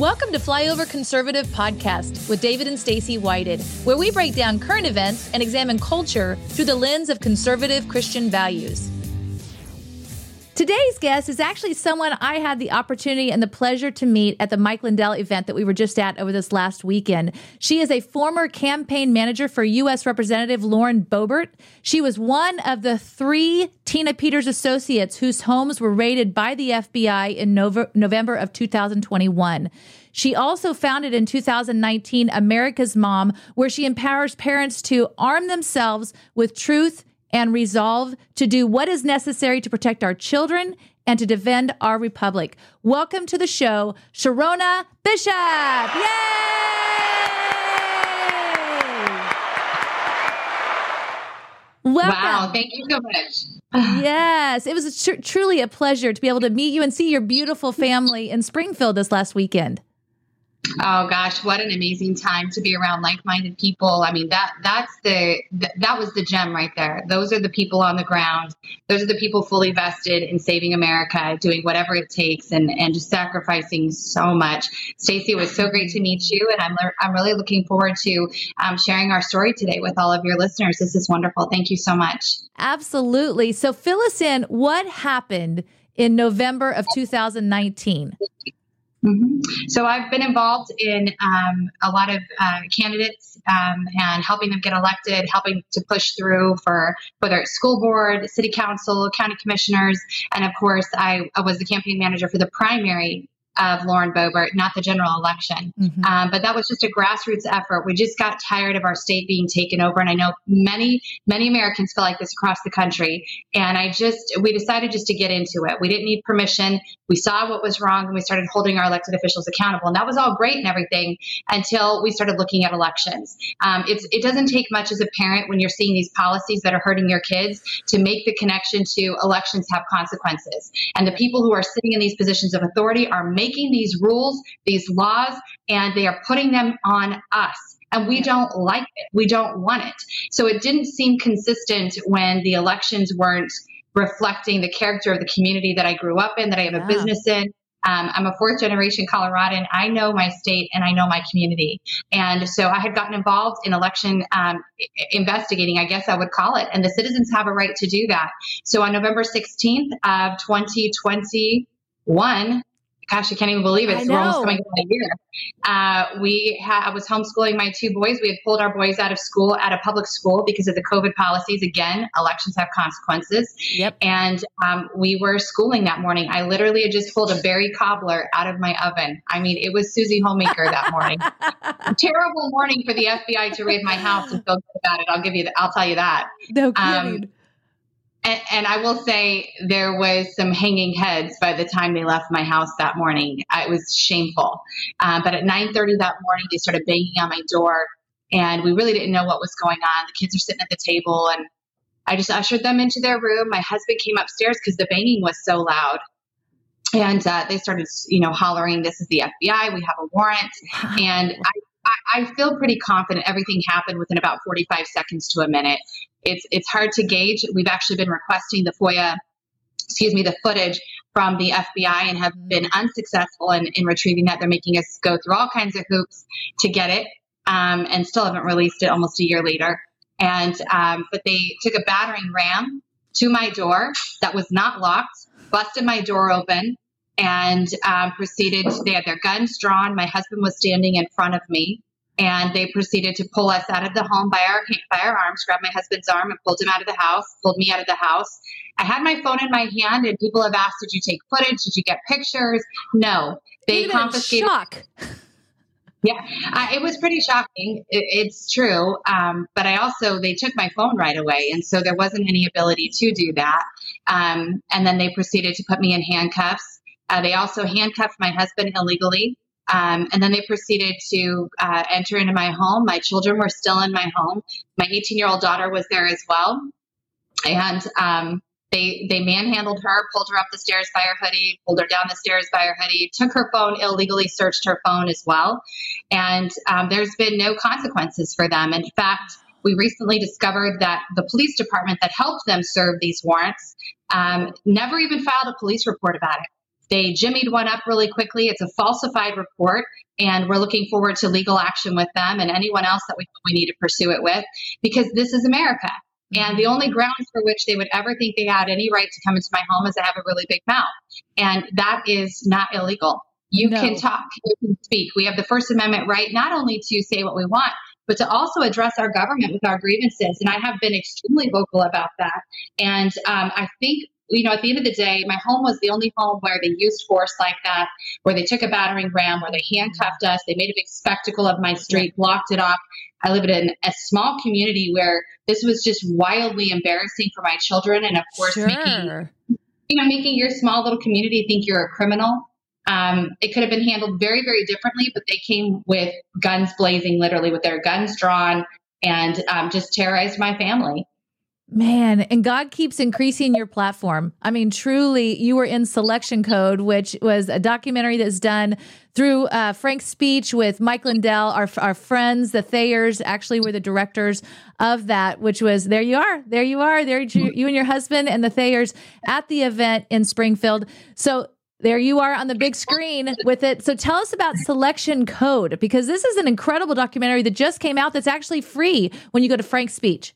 Welcome to Flyover Conservative Podcast with David and Stacy Whited, where we break down current events and examine culture through the lens of conservative Christian values. Today's guest is actually someone I had the opportunity and the pleasure to meet at the Mike Lindell event that we were just at over this last weekend. She is a former campaign manager for U.S. Representative Lauren Boebert. She was one of the three Tina Peters associates whose homes were raided by the FBI in November of 2021. She also founded in 2019 America's Mom, where she empowers parents to arm themselves with truth and resolve to do what is necessary to protect our children and to defend our republic. Welcome to the show, Sherronna Bishop. Yay! Welcome. Wow, thank you so much. yes, it was tr- truly a pleasure to be able to meet you and see your beautiful family in Springfield this last weekend. Oh gosh, what an amazing time to be around like-minded people. I mean, that that's the that was the gem right there. Those are the people on the ground. Those are the people fully vested in saving America, doing whatever it takes and and just sacrificing so much. Stacy, it was so great to meet you and I'm I'm really looking forward to um, sharing our story today with all of your listeners. This is wonderful. Thank you so much. Absolutely. So fill us in what happened in November of 2019. Mm-hmm. So I've been involved in um, a lot of uh, candidates um, and helping them get elected, helping to push through for whether it's school board, city council, county commissioners, and of course I, I was the campaign manager for the primary of Lauren Boebert, not the general election. Mm-hmm. Um, but that was just a grassroots effort. We just got tired of our state being taken over. And I know many, many Americans feel like this across the country. And I just, we decided just to get into it. We didn't need permission. We saw what was wrong and we started holding our elected officials accountable. And that was all great and everything until we started looking at elections. Um, it's, it doesn't take much as a parent when you're seeing these policies that are hurting your kids to make the connection to elections have consequences. And the people who are sitting in these positions of authority are making these rules, these laws, and they are putting them on us and we don't like it. We don't want it. So it didn't seem consistent when the elections weren't reflecting the character of the community that I grew up in, that I have a business in. Um, I'm a fourth generation Coloradan. I know my state and I know my community. And so I had gotten involved in election um, investigating, I guess I would call it. And the citizens have a right to do that. So on November 16th of 2021, gosh, I can't even believe it. We're almost coming to a year. Uh, we ha- I was homeschooling my two boys. We had pulled our boys out of school, out of public school because of the COVID policies. Again, elections have consequences. Yep. And um, we were schooling that morning. I literally had just pulled a berry cobbler out of my oven. I mean, it was Susie Homemaker that morning. Terrible morning for the FBI to raid my house and feel good about it. I'll give you. The, I'll tell you that. No um, kidding. Um, and, and, I will say there was some hanging heads by the time they left my house that morning. It was shameful. Uh, but at 9:30 that morning, they started banging on my door, and we really didn't know what was going on. The kids are sitting at the table, and I just ushered them into their room. My husband came upstairs because the banging was so loud. And uh, they started, you know, hollering, "This is the FBI. We have a warrant." And I I, feel pretty confident everything happened within about 45 seconds to a minute. It's it's hard to gauge. We've actually been requesting the FOIA, excuse me, the footage from the FBI and have been unsuccessful in, in retrieving that. They're making us go through all kinds of hoops to get it, um, and still haven't released it almost a year later. And um, but they took a battering ram to my door that was not locked, busted my door open, and um, proceeded. They had their guns drawn. My husband was standing in front of me, and they proceeded to pull us out of the home by our by our arms, grabbed my husband's arm, and pulled him out of the house. Pulled me out of the house. I had my phone in my hand, and people have asked, "Did you take footage? Did you get pictures?" No, they confiscated. Shock. Yeah, uh, it was pretty shocking. It, it's true, um, but I also they took my phone right away, and so there wasn't any ability to do that. Um, and then they proceeded to put me in handcuffs uh, they also handcuffed my husband illegally. Um, and then they proceeded to uh, enter into my home. My children were still in my home. My 18 year old daughter was there as well. And um, they they manhandled her, pulled her up the stairs by her hoodie, pulled her down the stairs by her hoodie, took her phone, illegally searched her phone as well. And um, there's been no consequences for them. In fact, we recently discovered that the police department that helped them serve these warrants um, never even filed a police report about it. They jimmied one up really quickly. It's a falsified report, and we're looking forward to legal action with them and anyone else that we, we need to pursue it with because this is America. And the only grounds for which they would ever think they had any right to come into my home is I have a really big mouth. And that is not illegal. You no. can talk, you can speak. We have the First Amendment right not only to say what we want, but to also address our government with our grievances. And I have been extremely vocal about that. And um, I think you know, at the end of the day, my home was the only home where they used force like that, where they took a battering ram, where they handcuffed us, they made a big spectacle of my street, blocked it off. I live in a small community where this was just wildly embarrassing for my children, and of course, sure. making you know, making your small little community think you're a criminal. Um, it could have been handled very, very differently, but they came with guns blazing, literally with their guns drawn, and um, just terrorized my family. Man, and God keeps increasing your platform. I mean, truly, you were in Selection Code, which was a documentary that's done through uh, Frank's speech with Mike Lindell, our, our friends, the Thayers, actually were the directors of that, which was there you are, there you are, there you, you and your husband and the Thayers at the event in Springfield. So there you are on the big screen with it. So tell us about Selection Code because this is an incredible documentary that just came out that's actually free when you go to Frank's speech.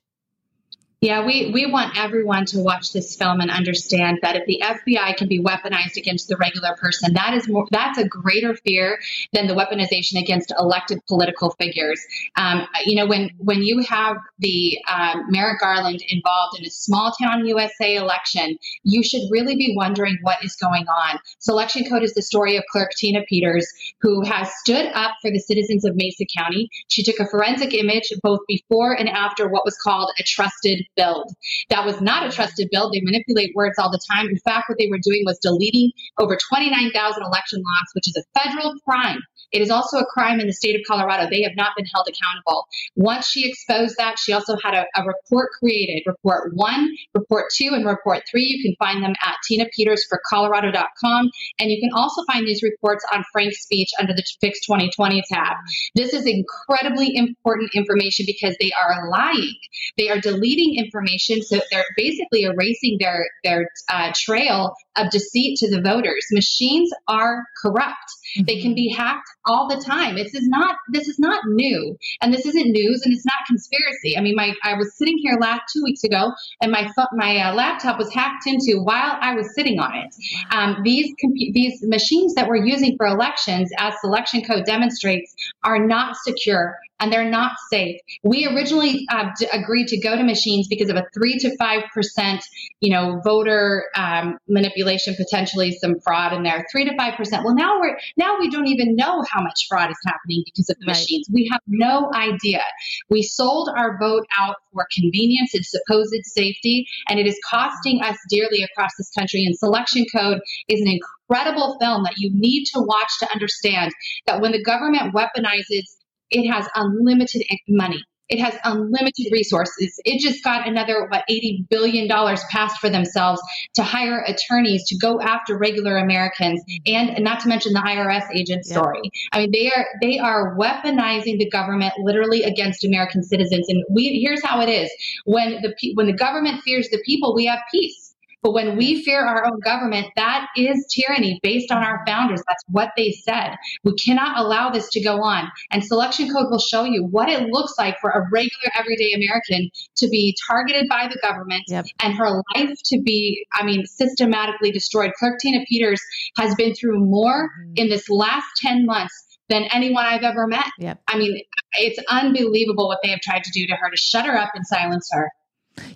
Yeah, we, we want everyone to watch this film and understand that if the FBI can be weaponized against the regular person, that is more that's a greater fear than the weaponization against elected political figures. Um, you know, when when you have the um, Merrick Garland involved in a small town USA election, you should really be wondering what is going on. Selection Code is the story of clerk Tina Peters, who has stood up for the citizens of Mesa County. She took a forensic image both before and after what was called a trusted build. That was not a trusted build. They manipulate words all the time. In fact, what they were doing was deleting over 29,000 election logs, which is a federal crime. It is also a crime in the state of Colorado. They have not been held accountable. Once she exposed that, she also had a, a report created, report one, report two, and report three. You can find them at tinapetersforcolorado.com. And you can also find these reports on Frank's speech under the Fix 2020 tab. This is incredibly important information because they are lying. They are deleting information. So they're basically erasing their, their uh, trail of deceit to the voters. Machines are corrupt. Mm-hmm. They can mm-hmm. be hacked all the time. This is not this is not new, and this isn't news, and it's not conspiracy. I mean, my I was sitting here last two weeks ago, and my my uh, laptop was hacked into while I was sitting on it. Um, these these machines that we're using for elections, as selection code demonstrates, are not secure and they're not safe. We originally uh, d- agreed to go to machines because of a three to five percent, you know, voter um, manipulation, potentially some fraud in there. Three to five percent. Well, now we're now we don't even know how much fraud is happening because of the right. machines. We have no idea. We sold our vote out for convenience and supposed safety, and it is costing us dearly across this country. And Selection Code is an incredible film that you need to watch to understand that when the government weaponizes it has unlimited money. It has unlimited resources. It just got another, what, $80 billion passed for themselves to hire attorneys to go after regular Americans and not to mention the IRS agent story. I mean, they are, they are weaponizing the government literally against American citizens. And we, here's how it is. When the, when the government fears the people, we have peace but when we fear our own government, that is tyranny based on our founders. That's what they said. We cannot allow this to go on. And Selection Code will show you what it looks like for a regular, everyday American to be targeted by the government yep. and her life to be, I mean, systematically destroyed. Clerk Tina Peters has been through more mm-hmm. in this last 10 months than anyone I've ever met. Yep. I mean, it's unbelievable what they have tried to do to her to shut her up and silence her.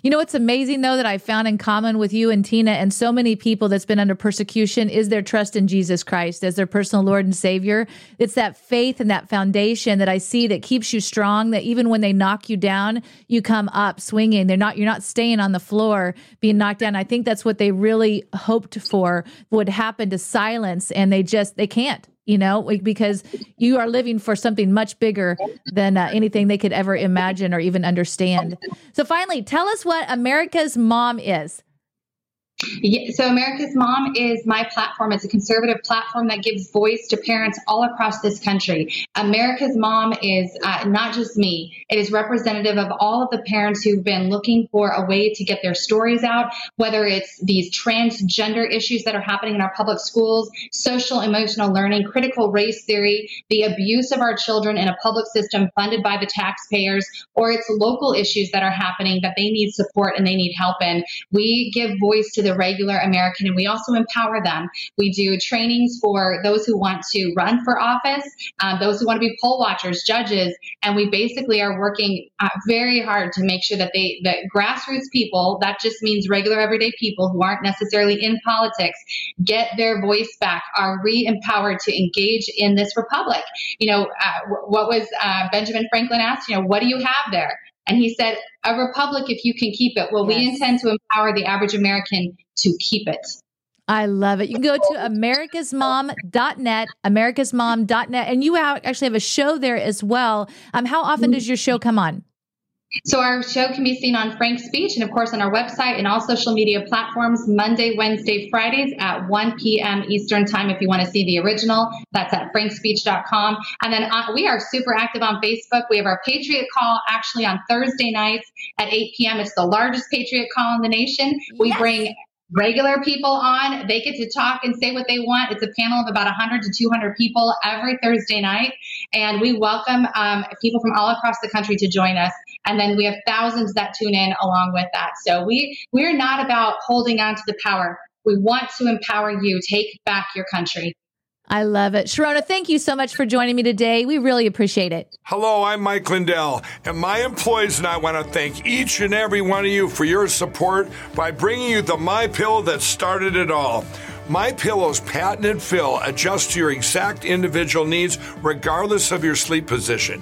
You know what's amazing though that I found in common with you and Tina and so many people that's been under persecution is their trust in Jesus Christ as their personal Lord and Savior. It's that faith and that foundation that I see that keeps you strong. That even when they knock you down, you come up swinging. They're not. You're not staying on the floor being knocked down. I think that's what they really hoped for would happen to silence, and they just they can't you know, because you are living for something much bigger than uh, anything they could ever imagine or even understand. So, finally, tell us what America's Mom is. So America's Mom is my platform. It's a conservative platform that gives voice to parents all across this country. America's Mom is uh, not just me. It is representative of all of the parents who've been looking for a way to get their stories out, whether it's these transgender issues that are happening in our public schools, social emotional learning, critical race theory, the abuse of our children in a public system funded by the taxpayers, or it's local issues that are happening that they need support and they need help in. We give voice to the the regular American, and we also empower them. We do trainings for those who want to run for office, um, those who want to be poll watchers, judges, and we basically are working uh, very hard to make sure that they, that grassroots people, that just means regular everyday people who aren't necessarily in politics, get their voice back, are re-empowered to engage in this republic. You know, uh, what was uh, Benjamin Franklin asked? You know, what do you have there? And he said, a republic if you can keep it. Well, yes. we intend to empower the average American to keep it. I love it. You can go to americasmom.net, americasmom.net, and you actually have a show there as well. Um, how often does your show come on? So our show can be seen on Frank's Speech and of course on our website and all social media platforms Monday, Wednesday, Fridays at 1 p.m. Eastern time. If you want to see the original, that's at frankspeech.com. And then uh, we are super active on Facebook. We have our Patriot Call actually on Thursday nights at 8 p.m. It's the largest Patriot Call in the nation. We yes. bring regular people on. They get to talk and say what they want. It's a panel of about 100 to 200 people every Thursday night. And we welcome um, people from all across the country to join us. And then we have thousands that tune in along with that. So we, we're not about holding on to the power. We want to empower you. Take back your country. I love it. Sherronna, thank you so much for joining me today. We really appreciate it. Hello, I'm Mike Lindell, and my employees and I want to thank each and every one of you for your support by bringing you the My Pillow that started it all. My Pillow's patented fill adjusts to your exact individual needs regardless of your sleep position.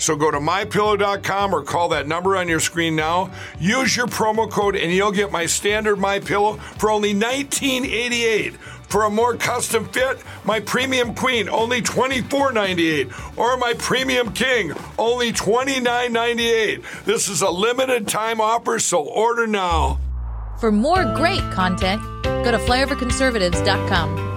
So go to mypillow.com or call that number on your screen now. Use your promo code and you'll get my standard My Pillow for only $19.88. For a more custom fit, my Premium Queen only $24.98 or my Premium King only $29.98. This is a limited time offer, so order now. For more great content, go to flyoverconservatives.com.